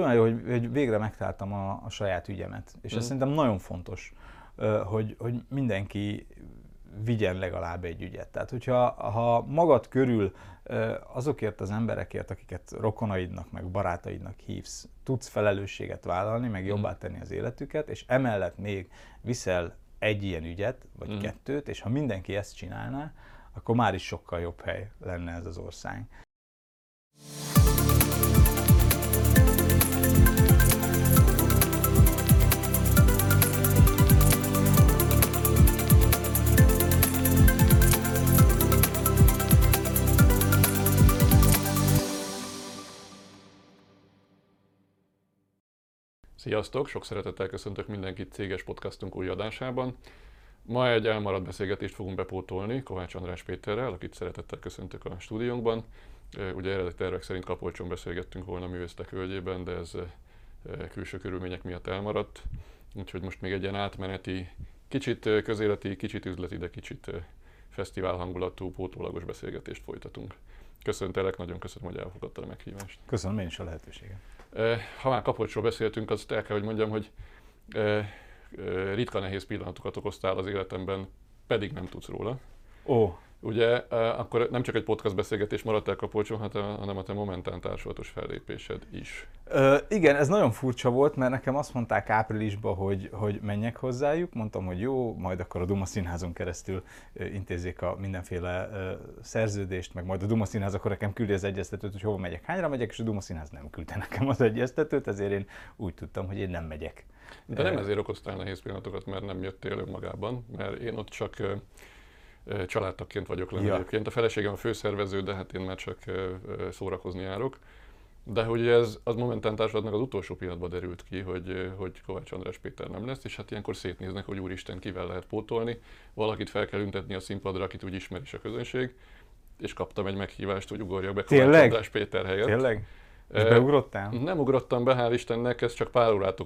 Olyan jó, hogy, hogy végre megtaláltam a, a saját ügyemet, és mm. ez szerintem nagyon fontos, hogy, hogy mindenki vigyen legalább egy ügyet. Tehát, hogyha ha magad körül azokért az emberekért, akiket rokonaidnak, meg barátaidnak hívsz, tudsz felelősséget vállalni, meg jobbá tenni az életüket, és emellett még viszel egy ilyen ügyet, vagy mm. kettőt, és ha mindenki ezt csinálná, akkor már is sokkal jobb hely lenne ez az ország. Sziasztok! Sok szeretettel köszöntök mindenkit céges podcastunk új adásában. Ma egy elmaradt beszélgetést fogunk bepótolni Kovács András Péterrel, akit szeretettel köszöntök a stúdiónkban. Ugye eredeti tervek szerint Kapolcson beszélgettünk volna művésztek völgyében, de ez külső körülmények miatt elmaradt. Úgyhogy most még egy ilyen átmeneti, kicsit közéleti, kicsit üzleti, de kicsit fesztivál hangulatú, pótólagos beszélgetést folytatunk. Köszöntelek, nagyon köszönöm, hogy elfogadtad a meghívást. Köszönöm én is a lehetőséget. Ha már kapocsról beszéltünk, azt el kell, hogy mondjam, hogy ritka nehéz pillanatokat okoztál az életemben, pedig nem tudsz róla. Ó ugye akkor nem csak egy podcast beszélgetés maradt el Kapolcson, hanem a te momentán társulatos fellépésed is. Ö, igen, ez nagyon furcsa volt, mert nekem azt mondták áprilisban, hogy, hogy menjek hozzájuk, mondtam, hogy jó, majd akkor a Duma Színházon keresztül intézzék a mindenféle szerződést, meg majd a Duma Színház akkor nekem küldi az egyeztetőt, hogy hova megyek, hányra megyek, és a Duma Színház nem küldte nekem az egyeztetőt, ezért én úgy tudtam, hogy én nem megyek. De nem ezért okoztál nehéz pillanatokat, mert nem jöttél önmagában, mert én ott csak családtagként vagyok lenni ja. egyébként. A feleségem a főszervező, de hát én már csak szórakozni járok. De hogy ez az momentán társadalomnak az utolsó pillanatban derült ki, hogy, hogy Kovács András Péter nem lesz, és hát ilyenkor szétnéznek, hogy úristen, kivel lehet pótolni. Valakit fel kell üntetni a színpadra, akit úgy ismer is a közönség, és kaptam egy meghívást, hogy ugorjak be Kovács Tényleg? András Péter helyett. Tényleg? És beugrottál? Nem ugrottam be, hál' Istennek, ez csak pár órát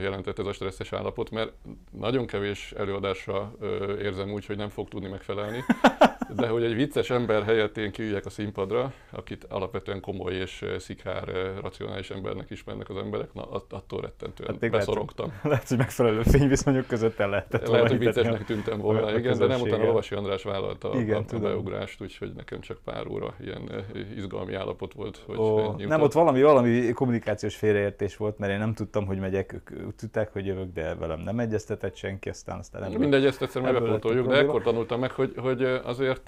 jelentett ez a stresszes állapot, mert nagyon kevés előadásra érzem úgy, hogy nem fog tudni megfelelni. De hogy egy vicces ember helyett én kiüljek a színpadra, akit alapvetően komoly és szikár, racionális embernek ismernek az emberek, na attól rettentően hát beszorogtam. Lehet, hogy megfelelő fényviszonyok között el lehetett Lehet, hogy viccesnek tűntem volna, igen, de nem utána Lovasi András vállalta igen, a, a beugrást, úgyhogy nekem csak pár óra ilyen izgalmi állapot volt. Hogy Ó, nem, ott valami, valami kommunikációs félreértés volt, mert én nem tudtam, hogy megyek, ők tudták, hogy jövök, de velem nem egyeztetett senki, aztán aztán nem. Mindegy, ezt egyszer megbepótoljuk, de ekkor tanultam meg, hogy, hogy azért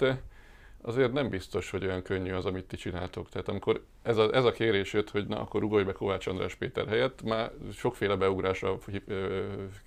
azért nem biztos, hogy olyan könnyű az, amit ti csináltok. Tehát amikor ez a, ez a kérés jött, hogy na akkor ugolj be Kovács András Péter helyett, már sokféle beugrásra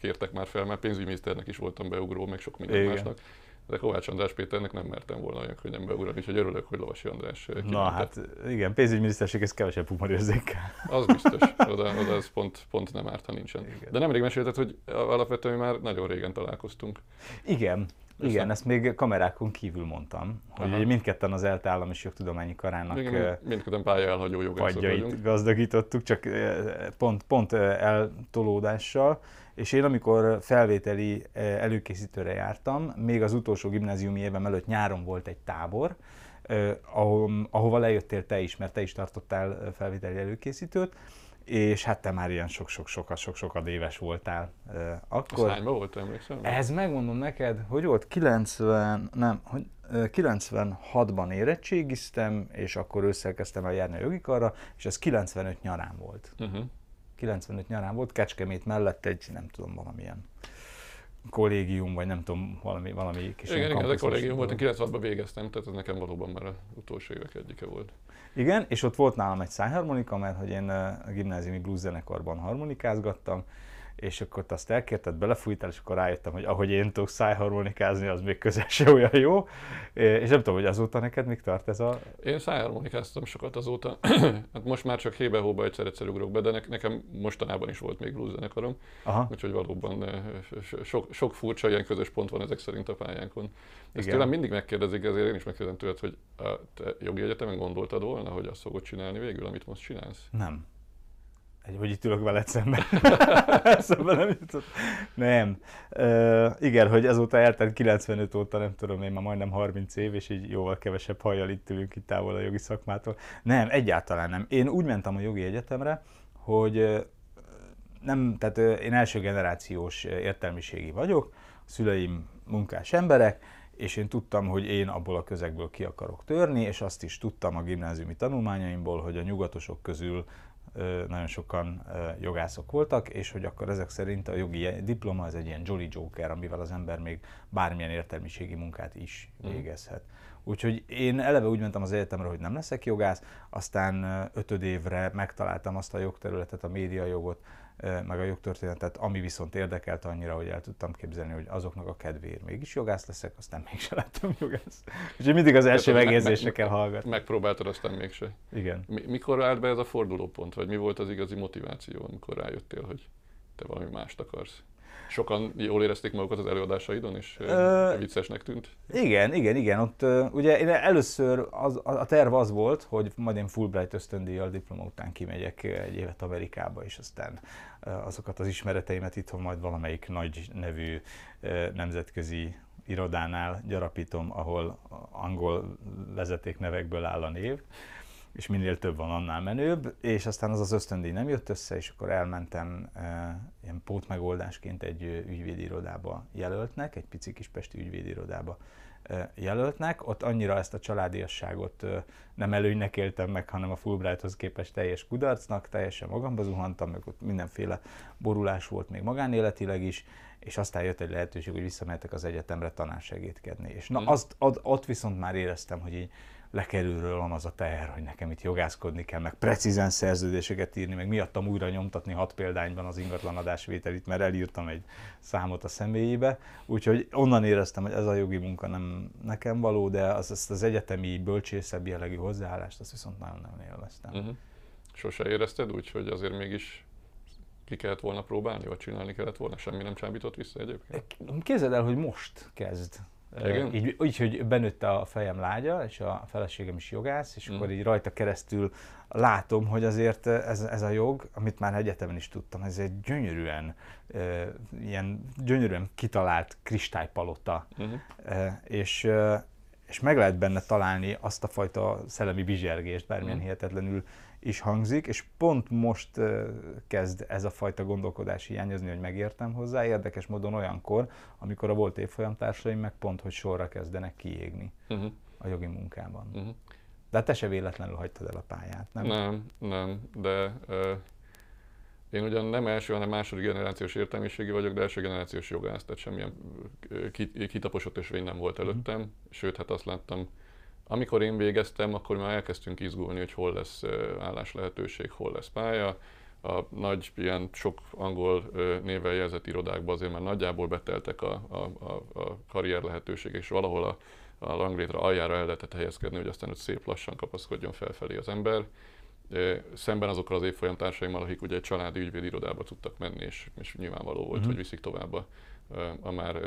kértek már fel, már pénzügyminiszternek is voltam beugró, meg sok minden Igen. másnak de Kovács András Péternek nem mertem volna olyan könnyen beugrani, úgyhogy örülök, hogy Lovasi András kimentett. Na hát igen, pénzügyminiszterség ez kevesebb humorérzékkel. Az biztos, oda, oda ez pont, pont nem árt, ha nincsen. Igen. De nemrég mesélted, hogy alapvetően már nagyon régen találkoztunk. Igen, igen, ezt még kamerákon kívül mondtam, hogy Aha. mindketten az ELTE Állam és Jogtudományi Karának Igen, mindketten pálya elhagyó jogászok vagyunk. gazdagítottuk, csak pont, pont eltolódással, és én amikor felvételi előkészítőre jártam, még az utolsó gimnáziumi évem előtt nyáron volt egy tábor, ahova lejöttél te is, mert te is tartottál felvételi előkészítőt, és hát te már ilyen sok-sok-sokat, sok-sokat éves voltál akkor. Ez hányban volt, emlékszem? Ez megmondom neked, hogy volt 90, nem, hogy 96-ban érettségiztem, és akkor ősszel kezdtem el járni a jogikarra, és ez 95 nyarán volt. Uh-huh. 95 nyarán volt, Kecskemét mellett egy, nem tudom, valamilyen kollégium, vagy nem tudom, valami, valami kis Igen, igen, ez a kollégium volt, én 96-ban végeztem, tehát ez nekem valóban már az utolsó évek egyike volt. Igen, és ott volt nálam egy szájharmonika, mert hogy én a gimnáziumi blues zenekarban harmonikázgattam, és akkor te azt elkérted, belefújtál, és akkor rájöttem, hogy ahogy én tudok szájharmonikázni, az még közel se olyan jó. És nem tudom, hogy azóta neked még tart ez a... Én szájharmonikáztam sokat azóta. hát most már csak hébe-hóba egyszer-egyszer ugrok be, de nekem mostanában is volt még blues zenekarom. Aha. Úgyhogy valóban sok, sok furcsa ilyen közös pont van ezek szerint a pályánkon. Ezt tőlem mindig megkérdezik, ezért én is megkérdezem tőled, hogy a te jogi egyetemen gondoltad volna, hogy azt fogod csinálni végül, amit most csinálsz? Nem. Egy, hogy itt ülök veled szemben. szemben nem jutott. Nem. Uh, igen, hogy ezóta eltelt 95 óta, nem tudom én, már majdnem 30 év, és így jóval kevesebb hajjal itt ülünk itt távol a jogi szakmától. Nem, egyáltalán nem. Én úgy mentem a jogi egyetemre, hogy nem, tehát én első generációs értelmiségi vagyok, a szüleim munkás emberek, és én tudtam, hogy én abból a közegből ki akarok törni, és azt is tudtam a gimnáziumi tanulmányaimból, hogy a nyugatosok közül nagyon sokan jogászok voltak, és hogy akkor ezek szerint a jogi diploma ez egy ilyen jolly joker, amivel az ember még bármilyen értelmiségi munkát is mhm. végezhet. Úgyhogy én eleve úgy mentem az egyetemre, hogy nem leszek jogász, aztán ötöd évre megtaláltam azt a jogterületet, a médiajogot, meg a jogtörténetet, ami viszont érdekelt annyira, hogy el tudtam képzelni, hogy azoknak a kedvéért mégis jogász leszek, aztán mégsem lettem jogász. Úgyhogy mindig az első megérzésre kell hallgatni. Megpróbáltad, aztán mégse. Igen. Mi, mikor állt be ez a fordulópont, vagy mi volt az igazi motiváció, amikor rájöttél, hogy te valami mást akarsz? Sokan jól érezték magukat az előadásaidon, és Ö, viccesnek tűnt? Igen, igen, igen. Ott ugye én először az, a terv az volt, hogy majd én Fulbright ösztöndíjjal diploma után kimegyek egy évet Amerikába, és aztán azokat az ismereteimet itthon majd valamelyik nagy nevű nemzetközi irodánál gyarapítom, ahol angol vezetéknevekből áll a név és minél több van, annál menőbb, és aztán az az ösztöndíj nem jött össze, és akkor elmentem e, ilyen pótmegoldásként egy ügyvédirodába jelöltnek, egy pici kis pesti ügyvédirodába e, jelöltnek. Ott annyira ezt a családiasságot e, nem előnynek éltem meg, hanem a Fulbrighthoz képest teljes kudarcnak, teljesen magamba zuhantam, meg ott mindenféle borulás volt még magánéletileg is, és aztán jött egy lehetőség, hogy visszamehetek az egyetemre tanársegédkedni. És na, mhm. azt, ott, ott viszont már éreztem, hogy így lekerülről van az a teher, hogy nekem itt jogászkodni kell, meg precízen szerződéseket írni, meg miattam újra nyomtatni hat példányban az ingatlan adásvételit, mert elírtam egy számot a személyébe. Úgyhogy onnan éreztem, hogy ez a jogi munka nem nekem való, de az, az, az egyetemi bölcsészebb jellegű hozzáállást, azt viszont nagyon-nagyon élveztem. Uh-huh. Sose érezted úgy, hogy azért mégis ki kellett volna próbálni, vagy csinálni kellett volna, semmi nem csábított vissza egyébként? Képzeld el, hogy most kezd igen? Így, így, hogy benőtte a fejem lágya, és a feleségem is jogász, és mm. akkor így rajta keresztül látom, hogy azért ez, ez a jog, amit már egyetemen is tudtam, ez egy gyönyörűen, e, ilyen gyönyörűen kitalált kristálypalota, e, és, és meg lehet benne találni azt a fajta szellemi bizsergést, bármilyen uh-huh. hihetetlenül is hangzik, és pont most kezd ez a fajta gondolkodás hiányozni, hogy megértem hozzá, érdekes módon olyankor, amikor a volt évfolyamtársaim meg pont, hogy sorra kezdenek kiégni uh-huh. a jogi munkában. Uh-huh. De te se véletlenül hagytad el a pályát, nem? Nem, nem, de uh, én ugyan nem első, hanem második generációs értelmiségi vagyok, de első generációs jogász, tehát semmilyen kitaposott ösvény nem volt előttem, uh-huh. sőt, hát azt láttam, amikor én végeztem, akkor már elkezdtünk izgulni, hogy hol lesz állás lehetőség, hol lesz pálya. A nagy, ilyen sok angol nével jelzett irodákban azért már nagyjából beteltek a, a, a, a karrier lehetőségek, és valahol a, a langlétre aljára el lehetett helyezkedni, hogy aztán ott szép lassan kapaszkodjon felfelé az ember. Szemben azokkal az évfolyam társaimmal, akik ugye egy családi ügyvédi irodába tudtak menni, és, és nyilvánvaló volt, uh-huh. hogy viszik tovább a, a már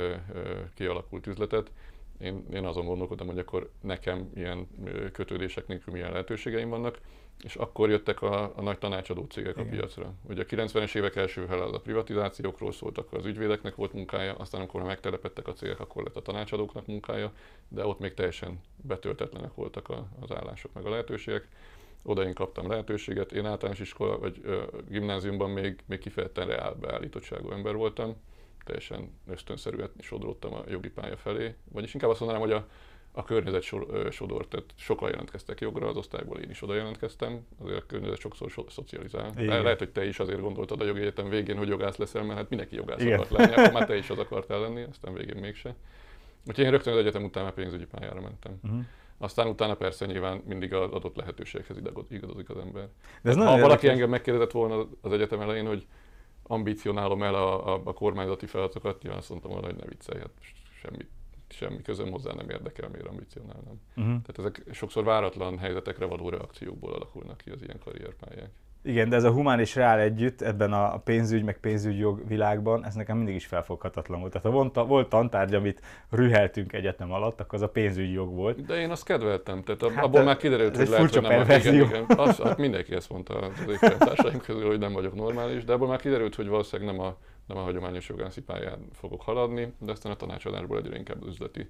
kialakult üzletet én, én azon gondolkodtam, hogy akkor nekem ilyen kötődések nélkül milyen lehetőségeim vannak, és akkor jöttek a, a nagy tanácsadó cégek Igen. a piacra. Ugye a 90-es évek első fele az a privatizációkról szólt, akkor az ügyvédeknek volt munkája, aztán amikor megtelepettek a cégek, akkor lett a tanácsadóknak munkája, de ott még teljesen betöltetlenek voltak a, az állások meg a lehetőségek. Oda én kaptam lehetőséget, én általános iskola vagy ö, gimnáziumban még, még kifejezetten reál beállítottságú ember voltam, teljesen ösztönszerűen sodródtam a jogi pálya felé. Vagyis inkább azt mondanám, hogy a, a környezet sodor, tehát sokan jelentkeztek jogra, az osztályból én is oda jelentkeztem, azért a környezet sokszor so, szocializál. Igen. Lehet, hogy te is azért gondoltad a jogi egyetem végén, hogy jogász leszel, mert hát mindenki jogász Igen. akart lenni, akkor már te is az akartál lenni, aztán végén mégse. Úgyhogy én rögtön az egyetem után a pénzügyi pályára mentem. Uh-huh. Aztán utána persze nyilván mindig az adott lehetőséghez igazodik az ember. De ez ha valaki érdekes. engem megkérdezett volna az egyetem elején, hogy ambicionálom el a, a, a kormányzati feladatokat, nyilván azt mondtam volna, hogy ne viccelj, hát semmi, semmi közöm hozzá nem érdekel, miért ambicionálnám. Uh-huh. Tehát ezek sokszor váratlan helyzetekre való reakciókból alakulnak ki az ilyen karrierpályák. Igen, de ez a humán és reál együtt ebben a pénzügy meg pénzügyjog világban, ez nekem mindig is felfoghatatlan volt. Tehát ha volt, volt tantárgy, amit rüheltünk egyetem alatt, akkor az a pénzügyi jog volt. De én azt kedveltem, tehát hát abból már kiderült, hogy lehet, hogy nem igen, igen, az, hát mindenki ezt mondta az társaim közül, hogy nem vagyok normális, de abból már kiderült, hogy valószínűleg nem a, nem a hagyományos jogászi pályán fogok haladni, de aztán a tanácsadásból egyre inkább az üzleti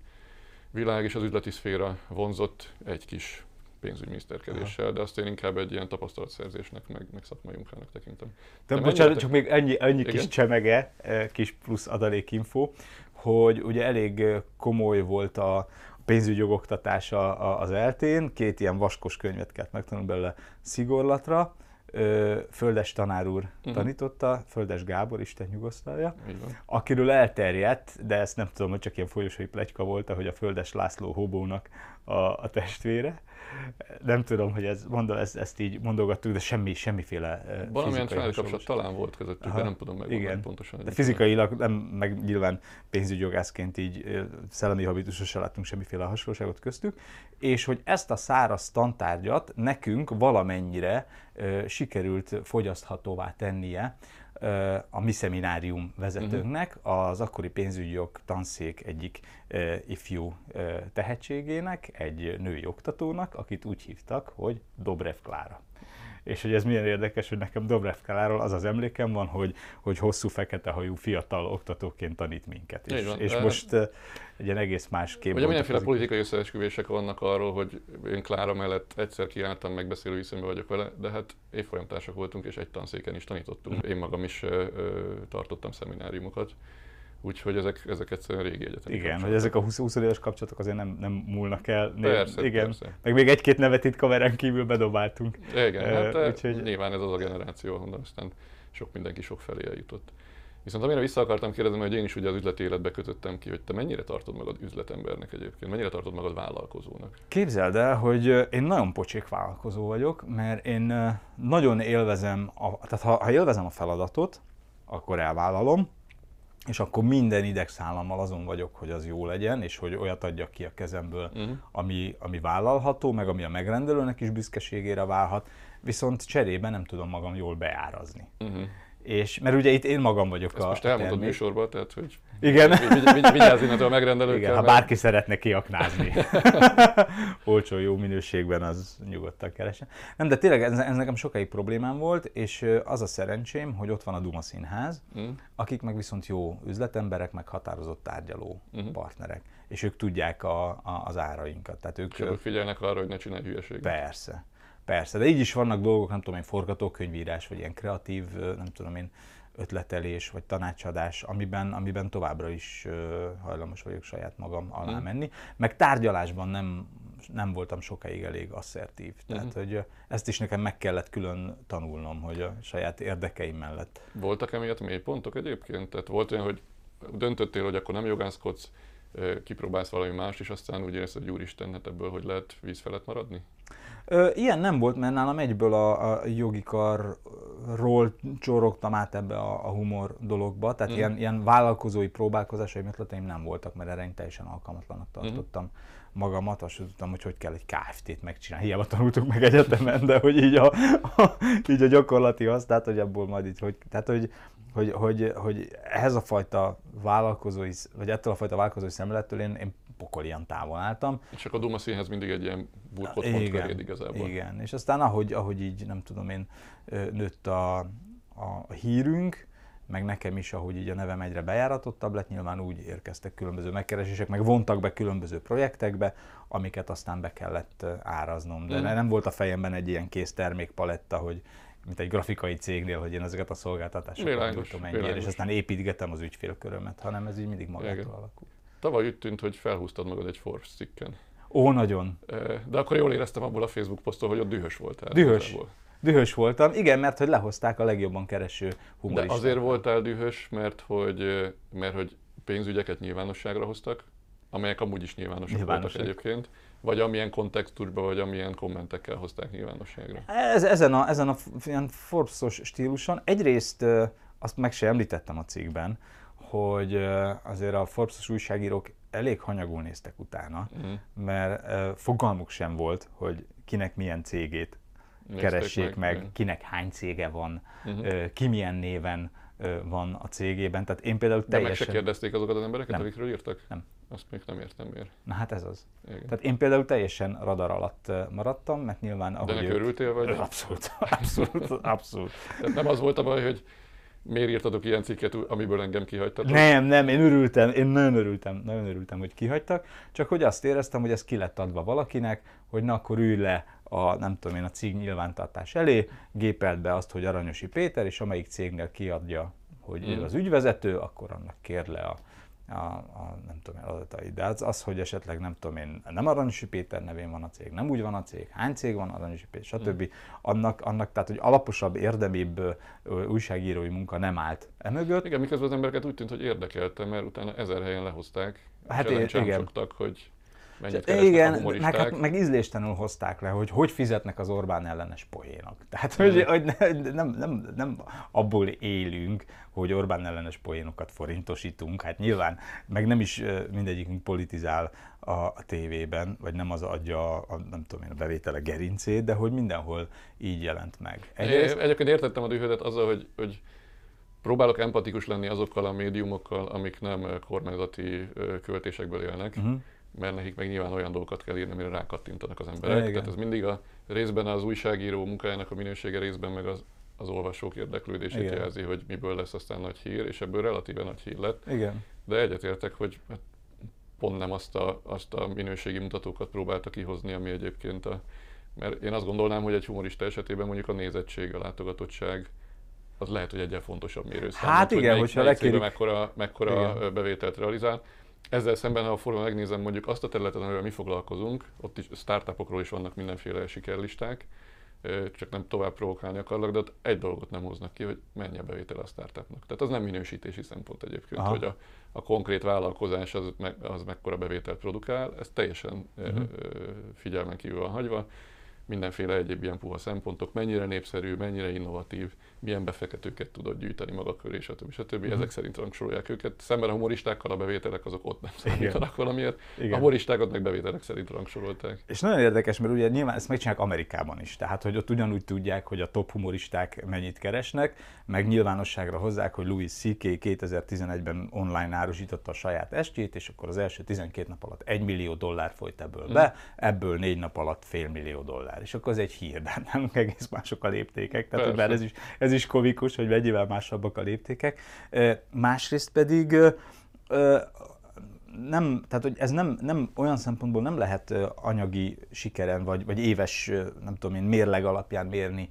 világ és az üzleti szféra vonzott egy kis pénzügyminiszterkedéssel, de azt én inkább egy ilyen tapasztalatszerzésnek, meg, meg szakmai munkának tekintem. De, de bocsánat, csak még ennyi, ennyi kis csemege, eh, kis plusz adalékinfo, hogy ugye elég eh, komoly volt a pénzügyi oktatása az eltén, két ilyen vaskos könyvet kellett megtanulni belőle szigorlatra, Földes tanár úr uh-huh. tanította, Földes Gábor, Isten nyugosztalja, akiről elterjedt, de ezt nem tudom, hogy csak ilyen folyosói plegyka volt, hogy a Földes László Hobónak a, a testvére, nem tudom, hogy ez, mondom, ezt, ezt így mondogattuk, de semmi, semmiféle Valamilyen családi kapcsolat talán volt közöttük, Aha, de nem tudom meg igen. pontosan. De fizikailag, nem, meg nyilván pénzügyjogászként így szellemi habitusosan láttunk semmiféle hasonlóságot köztük, és hogy ezt a száraz tantárgyat nekünk valamennyire uh, sikerült fogyaszthatóvá tennie, a mi szeminárium vezetőnknek, az akkori pénzügyjog tanszék egyik ifjú tehetségének, egy női oktatónak, akit úgy hívtak, hogy Dobrev Klára és hogy ez milyen érdekes, hogy nekem Dobrev Kaláról az az emlékem van, hogy, hogy hosszú fekete hajú fiatal oktatóként tanít minket. És, és most uh, egy ilyen egész más kép. Ugye mindenféle politikai összeesküvések vannak arról, hogy én Klára mellett egyszer kiálltam, megbeszélő viszonyban vagyok vele, de hát évfolyamtársak voltunk, és egy tanszéken is tanítottunk. Én magam is uh, tartottam szemináriumokat. Úgyhogy ezek, ezek egyszerűen régi egyetemi Igen, hogy ezek a 20, 20 éves kapcsolatok azért nem, nem múlnak el. Persze, igen. persze. Meg még egy-két nevet itt kamerán kívül bedobáltunk. Igen, hát uh, úgyhogy... nyilván ez az a generáció, ahonnan aztán sok mindenki sok felé eljutott. Viszont amire vissza akartam kérdezni, hogy én is ugye az üzleti életbe kötöttem ki, hogy te mennyire tartod magad üzletembernek egyébként, mennyire tartod magad vállalkozónak? Képzeld el, hogy én nagyon pocsék vállalkozó vagyok, mert én nagyon élvezem, a, tehát ha, ha élvezem a feladatot, akkor elvállalom, és akkor minden idegszállammal azon vagyok, hogy az jó legyen, és hogy olyat adjak ki a kezemből, uh-huh. ami, ami vállalható, meg ami a megrendelőnek is büszkeségére válhat, viszont cserében nem tudom magam jól beárazni. Uh-huh. És, mert ugye itt én magam vagyok Ezt a most elmondod termék. műsorban, tehát hogy Igen. vigyázz innentől a megrendelőkkel. Igen, ha bárki mert... szeretne kiaknázni. Olcsó, jó minőségben, az nyugodtan keresen. Nem, de tényleg ez, ez nekem sokáig problémám volt, és az a szerencsém, hogy ott van a Duma Színház, mm. akik meg viszont jó üzletemberek, meg határozott tárgyaló mm. partnerek. És ők tudják a, a, az árainkat. Tehát ők, és ők figyelnek arra, hogy ne csinálj hülyeséget. Persze. Persze, de így is vannak dolgok, nem tudom én, forgatókönyvírás, vagy ilyen kreatív, nem tudom én, ötletelés, vagy tanácsadás, amiben, amiben továbbra is hajlamos vagyok saját magam alá hmm. menni. Meg tárgyalásban nem, nem voltam sokáig elég asszertív. Tehát, uh-huh. hogy ezt is nekem meg kellett külön tanulnom, hogy a saját érdekeim mellett. Voltak emiatt mélypontok egyébként? Tehát volt olyan, hogy döntöttél, hogy akkor nem jogászkodsz, kipróbálsz valami más, és aztán úgy érezted, hogy úristen, hát ebből hogy lehet víz felett maradni? Ilyen nem volt, mert nálam egyből a, a jogi karról csorogtam át ebbe a, a humor dologba, tehát mm. ilyen, ilyen vállalkozói próbálkozásaim, ötleteim nem voltak, mert erre teljesen alkalmatlanak mhm. tartottam. Mm magamat, azt tudtam, hogy hogy kell egy KFT-t megcsinálni. Hiába tanultuk meg egyetemen, de hogy így a, a, így a gyakorlati az, tehát hogy abból majd így, hogy, tehát hogy, hogy, hogy, hogy ehhez a fajta vállalkozói, vagy ettől a fajta vállalkozói szemlélettől én, én pokolian távol álltam. És akkor a Duma színhez mindig egy ilyen burkot igen, igazából. Igen, és aztán ahogy, ahogy így, nem tudom én, nőtt a, a hírünk, meg nekem is, ahogy így a nevem egyre bejáratottabb lett, nyilván úgy érkeztek különböző megkeresések, meg vontak be különböző projektekbe, amiket aztán be kellett áraznom. De mm. nem volt a fejemben egy ilyen kész termékpaletta, hogy mint egy grafikai cégnél, hogy én ezeket a szolgáltatásokat tudom ennyire, és aztán építgetem az ügyfélkörömet, hanem ez így mindig magától alakul. Tavaly úgy tűnt, hogy felhúztad magad egy Forbes cikken. Ó, nagyon. De akkor jól éreztem abból a Facebook posztól, hogy ott dühös voltál. Dühös. Igazából. Dühös voltam, igen, mert hogy lehozták a legjobban kereső humoristát. De azért voltál dühös, mert hogy, mert hogy pénzügyeket nyilvánosságra hoztak, amelyek amúgy is nyilvánosak Nyilvános voltak egyébként, vagy amilyen kontextusban, vagy amilyen kommentekkel hozták nyilvánosságra. Ez, ezen a, ezen a ilyen Forbes-os stíluson egyrészt azt meg sem említettem a cikkben, hogy azért a Forbes-os újságírók elég hanyagul néztek utána, mm. mert fogalmuk sem volt, hogy kinek milyen cégét Nézték keressék meg, meg, kinek hány cége van, uh-huh. ki milyen néven van a cégében. Tehát én például teljesen... De meg se kérdezték azokat az embereket, nem. akikről írtak? Nem. Azt még nem értem miért. Na hát ez az. Igen. Tehát én például teljesen radar alatt maradtam, mert nyilván... De ne ők... örültél vagy? Abszolút, abszolút, abszolút. Tehát nem az volt a baj, hogy miért írtatok ilyen cikket, amiből engem kihagytatok? Nem, nem, én örültem, én nagyon örültem, nagyon örültem, hogy kihagytak, csak hogy azt éreztem, hogy ez ki lett adva valakinek, hogy na akkor ülj le a, nem tudom én, a cég nyilvántartás elé, gépelt be azt, hogy Aranyosi Péter, és amelyik cégnél kiadja, hogy mm. ő az ügyvezető, akkor annak kér le a, a, a nem tudom én, adatait. De az, az, hogy esetleg nem tudom én, nem Aranyosi Péter nevén van a cég, nem úgy van a cég, hány cég van Aranyosi Péter, stb. Mm. Annak, annak, tehát, hogy alaposabb, érdemibb újságírói munka nem állt emögött. Igen, miközben az embereket úgy tűnt, hogy érdekelte, mert utána ezer helyen lehozták, hát és igen. hogy mennyit Igen, a meg, hát, meg ízléstenül hozták le, hogy hogy fizetnek az Orbán ellenes poénak. Tehát, hogy, mm. hogy ne, nem, nem, nem abból élünk, hogy Orbán ellenes poénokat forintosítunk. Hát nyilván, meg nem is mindegyikünk politizál a, a tévében, vagy nem az adja a, a, nem tudom én, a bevétele gerincét, de hogy mindenhol így jelent meg. Egyrészt... Egyébként értettem a dühödet azzal, hogy, hogy próbálok empatikus lenni azokkal a médiumokkal, amik nem kormányzati költésekből élnek. Uh-huh mert nekik meg nyilván olyan dolgokat kell írni, amire rákattintanak az emberek. Igen. Tehát ez mindig a részben az újságíró munkájának a minősége, részben meg az, az olvasók érdeklődését Igen. jelzi, hogy miből lesz aztán nagy hír, és ebből relatíven nagy hír lett. Igen. De egyetértek, hogy hát pont nem azt a, azt a minőségi mutatókat próbálta kihozni, ami egyébként a... Mert én azt gondolnám, hogy egy humorista esetében mondjuk a nézettség, a látogatottság, az lehet, hogy egyel fontosabb mérőszám. Hát igen, melyik, hogyha lekérjük... mekkora, mekkora igen. bevételt realizál. Ezzel szemben, ha a forma megnézem mondjuk azt a területet, amivel mi foglalkozunk, ott is startupokról is vannak mindenféle sikerlisták, csak nem tovább provokálni akarlak, de ott egy dolgot nem hoznak ki, hogy mennyi a bevétel a startupnak. Tehát az nem minősítési szempont egyébként, Aha. hogy a, a konkrét vállalkozás az, me, az mekkora bevételt produkál, ez teljesen uh-huh. figyelmen kívül van hagyva mindenféle egyéb ilyen puha szempontok, mennyire népszerű, mennyire innovatív, milyen befektetőket tudod gyűjteni maga köré, stb. stb. Uh-huh. Ezek szerint rangsorolják őket. Szemben a humoristákkal a bevételek azok ott nem számítanak valamiért. Igen. A humoristákat meg bevételek szerint rangsorolták. És nagyon érdekes, mert ugye nyilván ezt megcsinálják Amerikában is. Tehát, hogy ott ugyanúgy tudják, hogy a top humoristák mennyit keresnek, meg nyilvánosságra hozzák, hogy Louis C.K. 2011-ben online árusította a saját estjét, és akkor az első 12 nap alatt 1 millió dollár folyt ebből be, uh-huh. ebből 4 nap alatt fél millió dollár és akkor az egy hír, de nálunk egész mások a léptékek, tehát bár ez is, ez is komikus, hogy mennyivel másabbak a léptékek. Másrészt pedig nem, tehát hogy ez nem, nem olyan szempontból nem lehet anyagi sikeren, vagy, vagy éves, nem tudom én, mérleg alapján mérni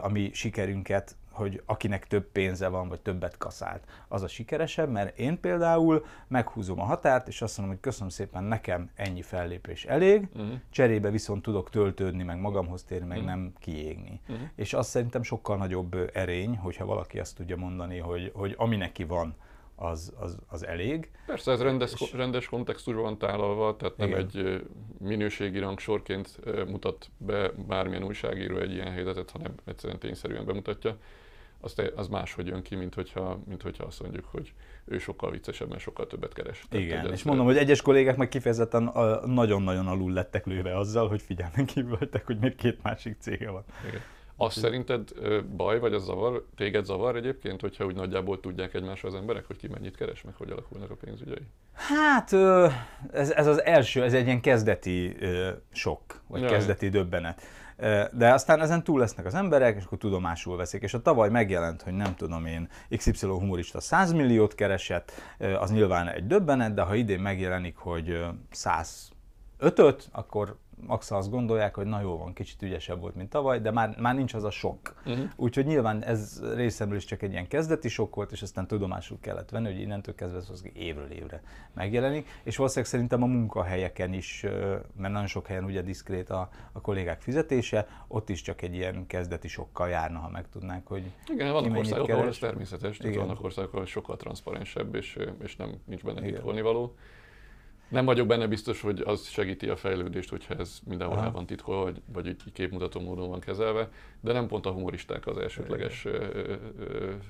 a mi sikerünket, hogy akinek több pénze van, vagy többet kaszált, az a sikeresebb, mert én például meghúzom a határt, és azt mondom, hogy köszönöm szépen, nekem ennyi fellépés elég, uh-huh. cserébe viszont tudok töltődni, meg magamhoz térni, meg uh-huh. nem kiégni. Uh-huh. És azt szerintem sokkal nagyobb erény, hogyha valaki azt tudja mondani, hogy, hogy ami neki van, az, az, az elég. Persze, ez rendes, és... rendes kontextusban van tálalva, tehát nem Igen. egy minőségi rangsorként mutat be bármilyen újságíró egy ilyen helyzetet, hanem egyszerűen tényszerűen bemutatja az, az máshogy jön ki, mint hogyha, mint hogyha azt mondjuk, hogy ő sokkal viccesebb, mert sokkal többet keres. Igen, és mondom, hogy egyes kollégák meg kifejezetten nagyon-nagyon alul lettek lőve azzal, hogy figyelmen kívül voltak, hogy még két másik cége van. Igen. Azt szerinted baj, vagy az zavar, téged zavar egyébként, hogyha úgy nagyjából tudják egymásra az emberek, hogy ki mennyit keres, meg hogy alakulnak a pénzügyei? Hát ez, ez az első, ez egy ilyen kezdeti sok, vagy ja, kezdeti döbbenet. De aztán ezen túl lesznek az emberek, és akkor tudomásul veszik. És a tavaly megjelent, hogy nem tudom én, XY humorista 100 milliót keresett, az nyilván egy döbbenet, de ha idén megjelenik, hogy 105-öt, akkor max azt gondolják, hogy na jó van, kicsit ügyesebb volt, mint tavaly, de már, már nincs az a sok. Uh-huh. Úgyhogy nyilván ez részemről is csak egy ilyen kezdeti sok volt, és aztán tudomásul kellett venni, hogy innentől kezdve az évről évre megjelenik. És valószínűleg szerintem a munkahelyeken is, mert nagyon sok helyen ugye diszkrét a, a kollégák fizetése, ott is csak egy ilyen kezdeti sokkal járna, ha megtudnánk, hogy Igen, vannak országok, ahol ez természetes, tehát vannak országok, ahol sokkal transzparensebb, és, és nem nincs benne hitolni való. Nem vagyok benne biztos, hogy az segíti a fejlődést, hogyha ez mindenhol Aha. el van titkolva, vagy, vagy így képmutató módon van kezelve, de nem pont a humoristák az elsődleges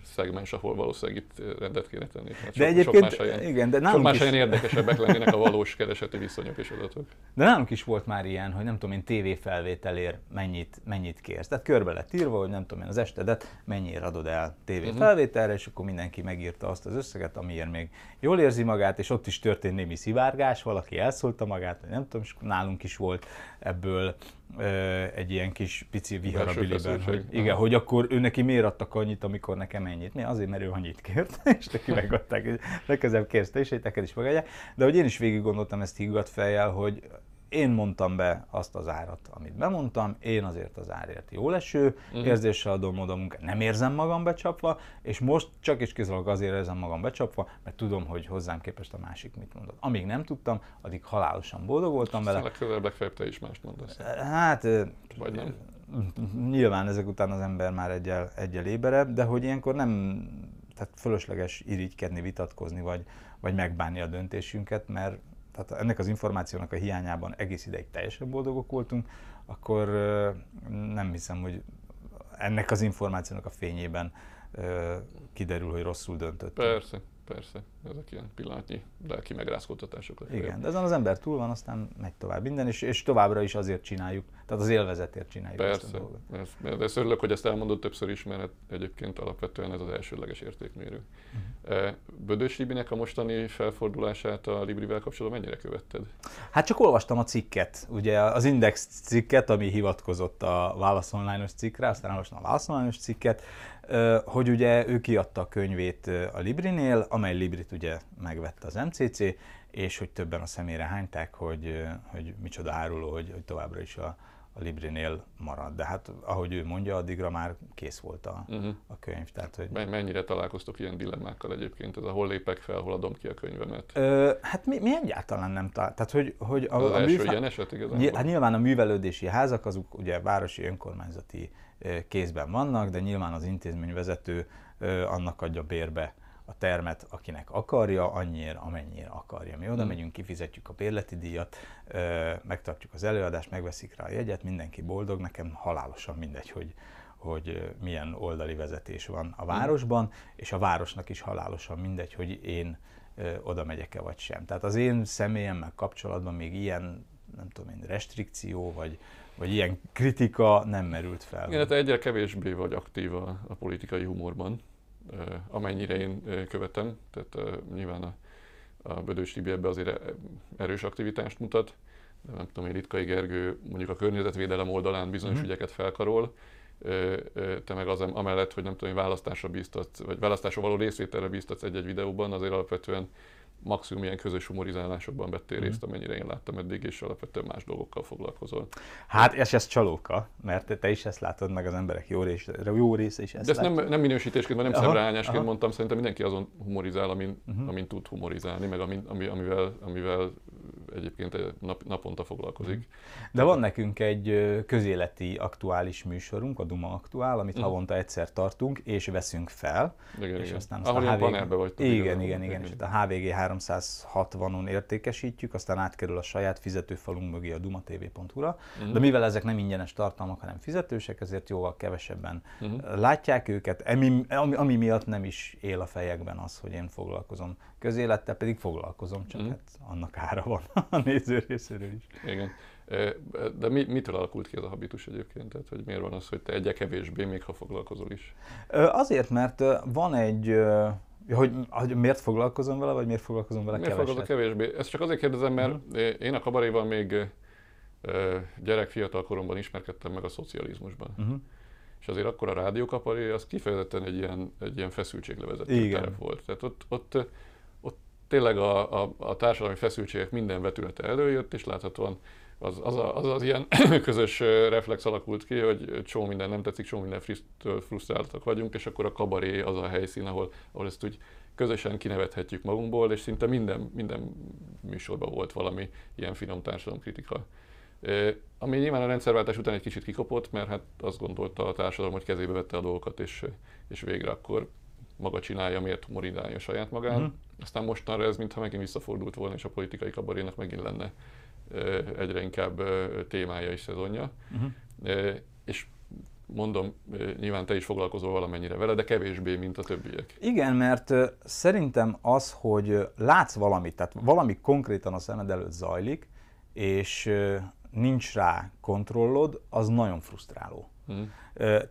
szegmens, ahol valószínűleg itt rendet kéne tenni. Hát de egyébként, sok más helyen, igen, de sok más helyen is... érdekesebbek lennének a valós kereseti viszonyok és adatok. De nálunk is volt már ilyen, hogy nem tudom én tévéfelvételért mennyit, mennyit kérsz. Tehát körbe lett írva, hogy nem tudom én az estedet mennyire adod el tévéfelvételre, uh-huh. és akkor mindenki megírta azt az összeget, amiért még jól érzi magát, és ott is történt némi szivárgás, óriás, valaki elszólta magát, nem tudom, és nálunk is volt ebből egy ilyen kis pici vihar a biliben, hogy igen, hogy akkor ő neki miért adtak annyit, amikor nekem ennyit. Mi? Azért, mert ő annyit kért, és neki megadták, legközelebb kérsz te is, hogy neked is megadják. De hogy én is végig gondoltam ezt higgadt fejjel, hogy én mondtam be azt az árat, amit bemondtam, én azért az árért jó leső, uh-huh. érzéssel adom oda munkát, nem érzem magam becsapva, és most csak és kizárólag azért érzem magam becsapva, mert tudom, hogy hozzám képest a másik mit mondott. Amíg nem tudtam, addig halálosan boldog voltam vele. Legközelebb, legfeljebb te is mást mondasz. Hát, Vagy nem? Nyilván ezek után az ember már egyel, egyel éberebb, de hogy ilyenkor nem, tehát fölösleges irigykedni, vitatkozni, vagy, vagy megbánni a döntésünket, mert tehát ennek az információnak a hiányában egész ideig teljesen boldogok voltunk, akkor nem hiszem, hogy ennek az információnak a fényében kiderül, hogy rosszul döntött. Persze, persze, ezek ilyen pillanatnyi lelki megrázkódtatások. Igen, de ezen az ember túl van, aztán megy tovább minden, és, és továbbra is azért csináljuk, tehát az élvezetért csináljuk persze, ezt a dolgot. Persze, de ezt örülök, hogy ezt elmondott többször is, mert egyébként alapvetően ez az elsődleges értékmérő. Uh-huh. Bödös Libinek a mostani felfordulását a Librivel kapcsolatban mennyire követted? Hát csak olvastam a cikket, ugye az Index cikket, ami hivatkozott a Válasz Online-os cikkre, aztán olvastam a Válasz Online-os cikket, hogy ugye ő kiadta a könyvét a Librinél, amely Librit ugye megvette az MCC, és hogy többen a szemére hányták, hogy, hogy micsoda áruló, hogy, hogy továbbra is a, a Librinél marad. De hát ahogy ő mondja, addigra már kész volt a, uh-huh. a könyv. Tehát, hogy... Mennyire találkoztok ilyen dilemmákkal egyébként? Ez a hol lépek fel, hol adom ki a könyvemet? Ö, hát mi, mi egyáltalán nem talál. Tehát, hogy, hogy a, az a első műfá... ilyen eset igazából? Hát nyilván a művelődési házak azok ugye városi önkormányzati kézben vannak, de nyilván az intézményvezető annak adja bérbe a termet, akinek akarja, annyiért, amennyire akarja. Mi oda hmm. megyünk, kifizetjük a bérleti díjat, megtartjuk az előadást, megveszik rá a jegyet, mindenki boldog, nekem halálosan mindegy, hogy, hogy milyen oldali vezetés van a hmm. városban, és a városnak is halálosan mindegy, hogy én oda megyek-e vagy sem. Tehát az én személyemmel kapcsolatban még ilyen, nem tudom én, restrikció, vagy, vagy ilyen kritika nem merült fel. Igen, hát egyre kevésbé vagy aktív a, a politikai humorban amennyire én követem, tehát nyilván a, a Bödős Tibi ebbe azért erős aktivitást mutat, de nem tudom, hogy Ritkai Gergő mondjuk a környezetvédelem oldalán bizonyos mm-hmm. ügyeket felkarol, te meg az amellett, hogy nem tudom, hogy választásra bíztatsz, vagy választásra való részvételre bíztatsz egy-egy videóban, azért alapvetően maximum ilyen közös humorizálásokban vettél részt, mhm. amennyire én láttam eddig, és alapvetően más dolgokkal foglalkozol. Hát és ez csalóka, mert te is ezt látod, meg az emberek jó része, jó része is ezt De ezt nem, nem minősítésként, vagy nem szemrehányásként mondtam, szerintem mindenki azon humorizál, amin, uh-huh. amin tud humorizálni, meg amin, ami, amivel, amivel egyébként nap, naponta foglalkozik. Mhm. De van nekünk egy közéleti aktuális műsorunk, a Duma Aktuál, amit uh-huh. havonta egyszer tartunk, és veszünk fel. Igen, és igen. aztán azt Ahol a HVG... vagytok. Igen, igen, igen, igen, és a HVG 360-on értékesítjük, aztán átkerül a saját fizetőfalunk mögé a dumatv.hu-ra. Uh-huh. De mivel ezek nem ingyenes tartalmak, hanem fizetősek, ezért jóval kevesebben uh-huh. látják őket, ami, ami, ami miatt nem is él a fejekben az, hogy én foglalkozom közélettel, pedig foglalkozom, csak uh-huh. hát annak ára van a néző részéről is. Igen. De mi, mitől alakult ki ez a habitus egyébként? Tehát, hogy miért van az, hogy te egyre kevésbé, még ha foglalkozol is? Azért, mert van egy hogy, hogy miért foglalkozom vele, vagy miért foglalkozom vele miért keveset? Miért kevésbé? Ezt csak azért kérdezem, mert uh-huh. én a kabaréval még gyerek fiatal koromban ismerkedtem meg a szocializmusban. Uh-huh. És azért akkor a rádiókabaré az kifejezetten egy ilyen, egy ilyen feszültséglevezető terep volt. Tehát ott, ott tényleg a, a, a társadalmi feszültségek minden vetülete előjött, és láthatóan az az, az, az ilyen közös reflex alakult ki, hogy csomó minden nem tetszik, csomó minden frusztráltak vagyunk, és akkor a kabaré az a helyszín, ahol, ahol ezt úgy közösen kinevethetjük magunkból, és szinte minden, minden műsorban volt valami ilyen finom társadalomkritika. Ami nyilván a rendszerváltás után egy kicsit kikopott, mert hát azt gondolta a társadalom, hogy kezébe vette a dolgokat, és, és végre akkor maga csinálja, miért humorizálja saját magán. Uh-huh. Aztán mostanra ez mintha megint visszafordult volna, és a politikai kabarénak megint lenne egyre inkább témája és szezonja. Uh-huh. És mondom, nyilván te is foglalkozol valamennyire vele, de kevésbé, mint a többiek. Igen, mert szerintem az, hogy látsz valamit, tehát valami konkrétan a szemed előtt zajlik, és nincs rá kontrollod, az nagyon frusztráló. Uh-huh.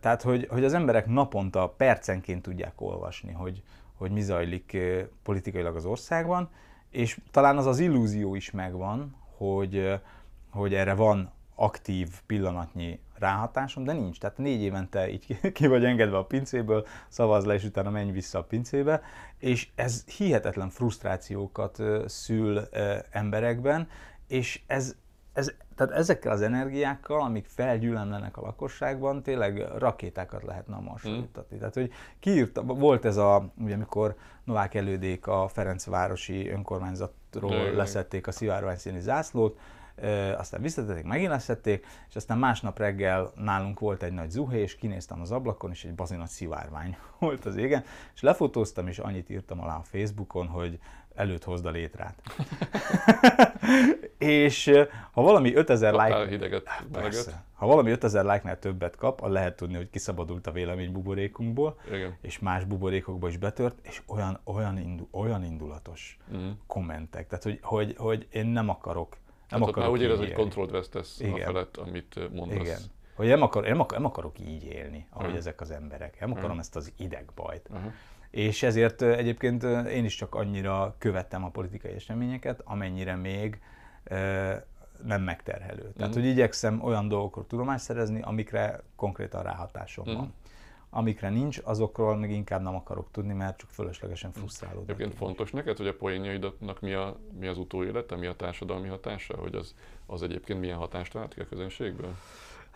Tehát, hogy, hogy az emberek naponta, percenként tudják olvasni, hogy, hogy mi zajlik politikailag az országban, és talán az az illúzió is megvan, hogy, hogy erre van aktív pillanatnyi ráhatásom, de nincs. Tehát négy évente így ki vagy engedve a pincéből, szavaz le, és utána menj vissza a pincébe, és ez hihetetlen frusztrációkat szül emberekben, és ez, ez, tehát ezekkel az energiákkal, amik felgyűlemlenek a lakosságban, tényleg rakétákat lehetne a marsra mm. Tehát, hogy kiírta, volt ez a, ugye amikor Novák elődék a Ferencvárosi önkormányzatról leszették a szivárványszíni zászlót, aztán visszatették, megint leszették, és aztán másnap reggel nálunk volt egy nagy zuhé, és kinéztem az ablakon, és egy bazi nagy szivárvány volt az égen, és lefotóztam, és annyit írtam alá a Facebookon, hogy előtt hozd a létrát. és ha valami 5000 like... hideget, persze, ha valami 5000 like-nál többet kap, a lehet tudni, hogy kiszabadult a vélemény buborékunkból, Igen. és más buborékokba is betört, és olyan, olyan, indu, olyan indulatos uh-huh. kommentek. Tehát, hogy, hogy, hogy én nem akarok nem hát már úgy érez, hogy kontrollt vesztesz Igen. a felett, amit mondasz. Igen. Hogy nem, akar, nem, akar, nem akarok így élni, ahogy uh-huh. ezek az emberek. Nem akarom uh-huh. ezt az idegbajt. Uh-huh. És ezért egyébként én is csak annyira követtem a politikai eseményeket, amennyire még nem megterhelő. Tehát, uh-huh. hogy igyekszem olyan dolgokról tudomást szerezni, amikre konkrétan ráhatásom uh-huh. van. Amikre nincs, azokról még inkább nem akarok tudni, mert csak fölöslegesen frusztrálódok. Egyébként fontos neked, hogy a poénjaidnak mi, a, mi az utóélete, mi a társadalmi hatása, hogy az, az egyébként milyen hatást vált ki a közönségből?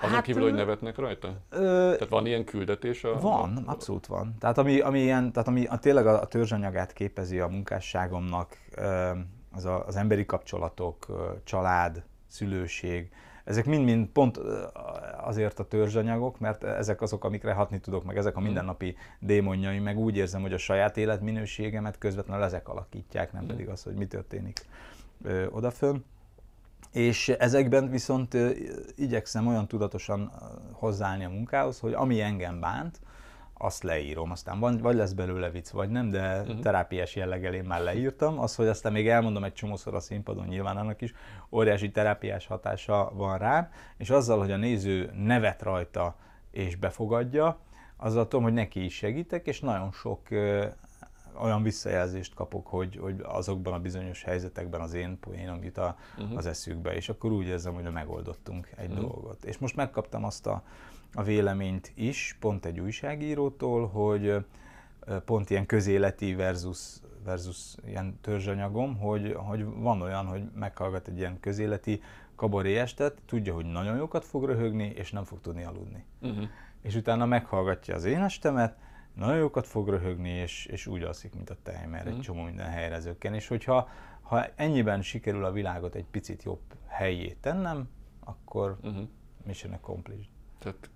Azon hát, kívül, hogy nevetnek rajta? Ö, tehát van ilyen küldetés? A, van, a, abszolút van. Tehát ami, ami, ilyen, tehát ami a, tényleg a, a törzsanyagát képezi a munkásságomnak, az, a, az emberi kapcsolatok, család, szülőség, ezek mind-mind pont azért a törzsanyagok, mert ezek azok, amikre hatni tudok, meg ezek a mhm. mindennapi démonjai, meg úgy érzem, hogy a saját életminőségemet közvetlenül ezek alakítják, nem mhm. pedig az, hogy mi történik ö, odafönn. És ezekben viszont igyekszem olyan tudatosan hozzáállni a munkához, hogy ami engem bánt, azt leírom. Aztán van, vagy lesz belőle vicc, vagy nem, de uh-huh. terápiás jelleggel én már leírtam. Az, hogy aztán még elmondom egy csomószor a színpadon, nyilván annak is óriási terápiás hatása van rá, és azzal, hogy a néző nevet rajta és befogadja, azzal tudom, hogy neki is segítek, és nagyon sok ö, olyan visszajelzést kapok, hogy, hogy azokban a bizonyos helyzetekben az én poénom jut a, uh-huh. az eszükbe, és akkor úgy érzem, hogy megoldottunk egy uh-huh. dolgot. És most megkaptam azt a a véleményt is, pont egy újságírótól, hogy pont ilyen közéleti versus, versus ilyen törzsanyagom, hogy, hogy van olyan, hogy meghallgat egy ilyen közéleti kabaré estet, tudja, hogy nagyon jókat fog röhögni, és nem fog tudni aludni. Uh-huh. És utána meghallgatja az én estemet, nagyon jókat fog röhögni, és, és úgy alszik, mint a tej, mert uh-huh. egy mhm. csomó minden helyre zökken. És hogyha ha ennyiben sikerül a világot egy picit jobb helyé tennem, akkor uh-huh. mission accomplished. Tehát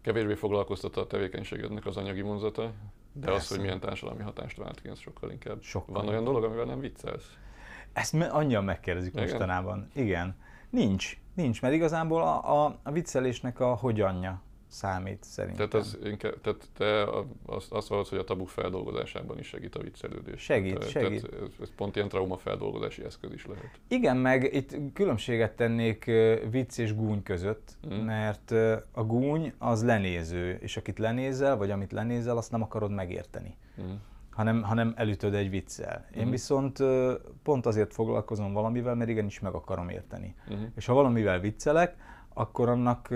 kevésbé foglalkoztatta a tevékenységednek az anyagi vonzata, de Persze. az, hogy milyen társadalmi hatást vált ki, az sokkal inkább. Sokkal Van olyan dolog, amivel nem viccelsz? Ezt annyian megkérdezik Igen? mostanában. Igen. Nincs. Nincs, mert igazából a, a, a viccelésnek a hogyanja számít szerintem. Tehát, az, inkább, tehát te azt, azt vallod, hogy a tabuk feldolgozásában is segít a viccelődés. Segít, tehát, segít. Tehát ez pont ilyen trauma feldolgozási eszköz is lehet. Igen, meg itt különbséget tennék vicc és gúny között, mm. mert a gúny az lenéző, és akit lenézel, vagy amit lenézel, azt nem akarod megérteni. Mm. Hanem, hanem elütöd egy viccel. Én mm. viszont pont azért foglalkozom valamivel, mert igenis meg akarom érteni. Mm. És ha valamivel viccelek, akkor annak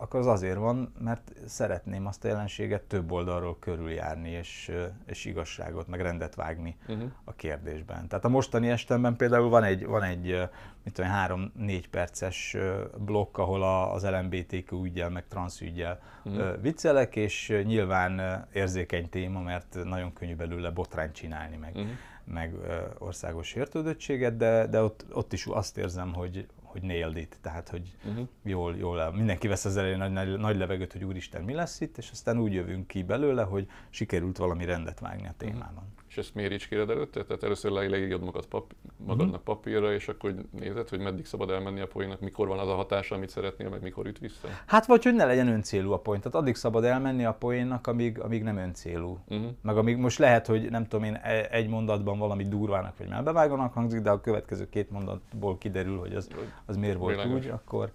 akkor az azért van, mert szeretném azt a jelenséget több oldalról körüljárni, és, és igazságot, meg rendet vágni uh-huh. a kérdésben. Tehát a mostani estemben például van egy, van egy mit tudom, három-négy perces blokk, ahol az LMBTQ ügyel, meg transz ügyel uh-huh. viccelek, és nyilván érzékeny téma, mert nagyon könnyű belőle botrányt csinálni, meg, uh-huh. meg országos sértődöttséget, de, de ott, ott is azt érzem, hogy, hogy nailed it, tehát hogy uh-huh. jól, jól, mindenki vesz az elején nagy, nagy, nagy levegőt, hogy úristen, mi lesz itt, és aztán úgy jövünk ki belőle, hogy sikerült valami rendet vágni a témában. Uh-huh. És ezt mérítskéred előtte? Tehát először leírod magad pap- magadnak uh-huh. papírra, és akkor nézed, hogy meddig szabad elmenni a poénnak, mikor van az a hatása, amit szeretnél, meg mikor üt vissza? Hát vagy, hogy ne legyen öncélú a poén. Tehát addig szabad elmenni a poénnak, amíg, amíg nem öncélú. Uh-huh. Meg amíg most lehet, hogy nem tudom én, e, egy mondatban valami durvának vagy melbevágónak hangzik, de a következő két mondatból kiderül, hogy az, az miért volt Világos. úgy, akkor,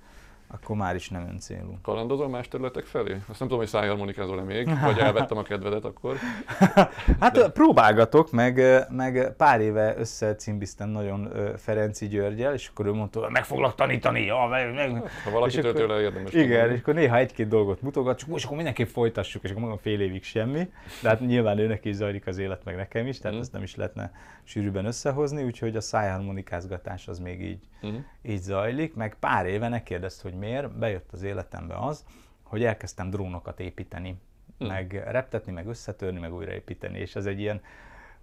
akkor már is nem öncélú. Kalandozol más területek felé? Azt nem tudom, hogy szájharmonikázol-e még, vagy elvettem a kedvedet akkor. hát De... próbálgatok, meg, meg pár éve összecimbiztem nagyon Ferenci Györgyel, és akkor ő mondta, hogy meg foglak tanítani. Ja, meg, meg. Ha valaki tőle érdemes. Igen, tanulni. és akkor néha egy-két dolgot mutogat, csak most akkor mindenképp folytassuk, és akkor mondom fél évig semmi. De hát nyilván őnek is zajlik az élet, meg nekem is, tehát mm. ezt nem is lehetne sűrűben összehozni, úgyhogy a szájharmonikázgatás az még így, mm. így zajlik, meg pár éve ne kérdezt, hogy miért, bejött az életembe az, hogy elkezdtem drónokat építeni, mm. meg reptetni, meg összetörni, meg újraépíteni, és ez egy ilyen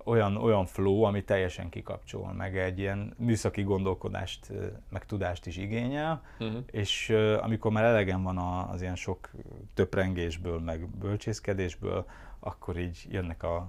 olyan, olyan flow, ami teljesen kikapcsol, meg egy ilyen műszaki gondolkodást, meg tudást is igényel, uh-huh. és uh, amikor már elegem van az ilyen sok töprengésből, meg bölcsészkedésből, akkor így jönnek a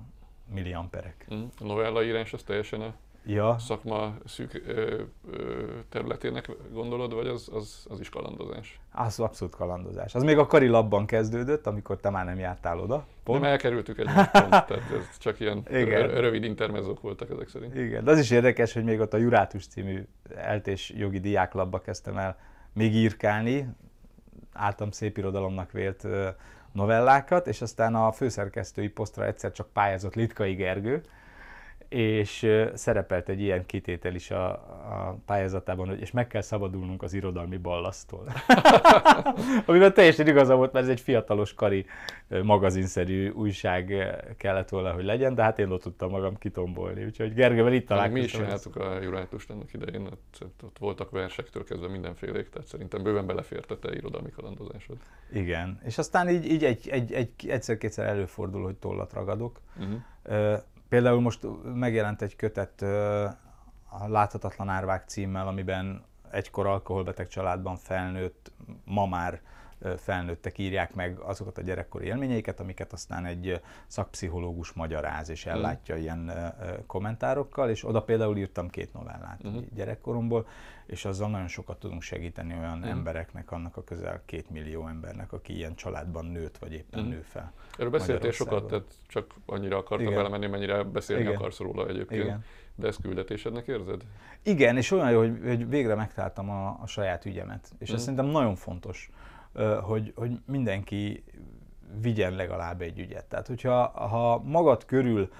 milliamperek. Uh-huh. A novellaírás az teljesen a ja. szakma szűk ö, ö, területének gondolod, vagy az, az, az is kalandozás? Az abszolút kalandozás. Az még a karilabban kezdődött, amikor te már nem jártál oda. Pont. Nem elkerültük egy pont, tehát ez csak ilyen Igen. rövid intermezók voltak ezek szerint. Igen, de az is érdekes, hogy még ott a Jurátus című eltés jogi diáklabba kezdtem el még írkálni, álltam szép irodalomnak vélt novellákat, és aztán a főszerkesztői posztra egyszer csak pályázott Litkai Gergő, és szerepelt egy ilyen kitétel is a, a pályázatában, hogy és meg kell szabadulnunk az irodalmi ballasztól. Amiben teljesen igaza volt, mert ez egy fiatalos kari magazinszerű újság kellett volna, hogy legyen, de hát én ott tudtam magam kitombolni, úgyhogy Gergővel itt találkoztam. Mi is csináltuk a Jurátust ennek idején, ott, ott voltak versektől kezdve mindenfélék, tehát szerintem bőven belefért a te irodalmi kalandozásod. Igen, és aztán így, így egy, egy, egy, egyszer-kétszer előfordul, hogy tollat ragadok. Uh-huh. Például most megjelent egy kötet a Láthatatlan árvák címmel, amiben egykor alkoholbeteg családban felnőtt, ma már felnőttek írják meg azokat a gyerekkori élményeiket, amiket aztán egy szakpszichológus magyaráz és hmm. ellátja mm. ilyen kommentárokkal, és oda például írtam két novellát mm. gyerekkoromból, és azzal nagyon sokat tudunk segíteni olyan mm. embereknek, annak a közel két millió embernek, aki ilyen családban nőtt, vagy éppen mm. nő fel. Erről beszéltél sokat, tehát csak annyira akartam Igen. belemenni, mennyire beszélni Igen. akarsz róla egyébként. Igen. De ezt küldetésednek érzed? Igen, és olyan jó, hogy, hogy végre megtaláltam a, a saját ügyemet. És mm. ez szerintem nagyon fontos hogy, hogy mindenki vigyen legalább egy ügyet. Tehát, hogyha ha magad körül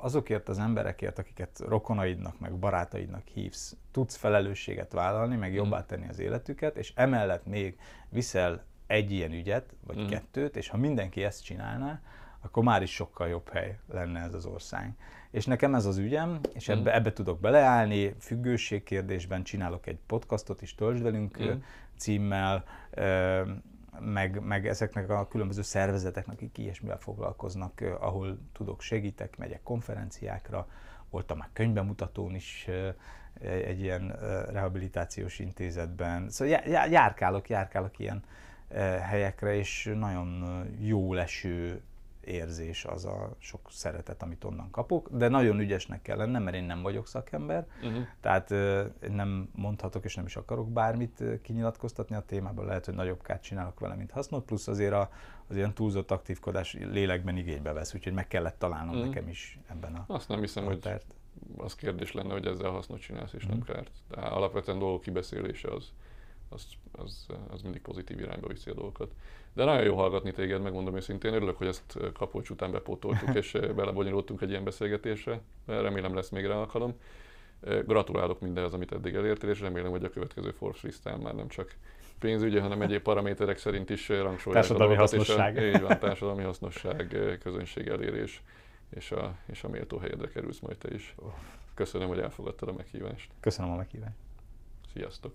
azokért az emberekért, akiket rokonaidnak, meg barátaidnak hívsz, tudsz felelősséget vállalni, meg jobbá mm. tenni az életüket, és emellett még viszel egy ilyen ügyet, vagy mm. kettőt, és ha mindenki ezt csinálná, akkor már is sokkal jobb hely lenne ez az ország. És nekem ez az ügyem, és ebbe, mm. ebbe tudok beleállni, függőség kérdésben csinálok egy podcastot is, töltsd velünk mm. Címmel, meg, meg ezeknek a különböző szervezeteknek, akik ilyesmivel foglalkoznak, ahol tudok, segítek, megyek konferenciákra, voltam már könyvemutatón is egy ilyen rehabilitációs intézetben. Szóval járkálok, járkálok ilyen helyekre, és nagyon jó leső érzés, az a sok szeretet, amit onnan kapok, de nagyon ügyesnek kell lennem, mert én nem vagyok szakember, uh-huh. tehát nem mondhatok és nem is akarok bármit kinyilatkoztatni a témában, lehet, hogy nagyobb kárt csinálok vele, mint hasznot, plusz azért a, az ilyen túlzott aktívkodás lélekben igénybe vesz, úgyhogy meg kellett találnom uh-huh. nekem is ebben a Azt nem hiszem, hogy az kérdés lenne, hogy ezzel hasznot csinálsz és uh-huh. nem kárt. De alapvetően dolgok kibeszélése az, az, az, az mindig pozitív irányba viszi a dolgokat. De nagyon jó hallgatni téged, megmondom őszintén. Örülök, hogy ezt kapocs után bepótoltuk, és belebonyolultunk egy ilyen beszélgetésre. Remélem lesz még rá alkalom. Gratulálok mindenhez, amit eddig elértél, és remélem, hogy a következő Forbes listán már nem csak pénzügyi, hanem egyéb paraméterek szerint is rangsorolják társadalmi a hasznosság. És, így van, társadalmi hasznosság, közönség elérés, és a, és a méltó helyedre kerülsz majd te is. Köszönöm, hogy elfogadtad a meghívást. Köszönöm a meghívást. Sziasztok!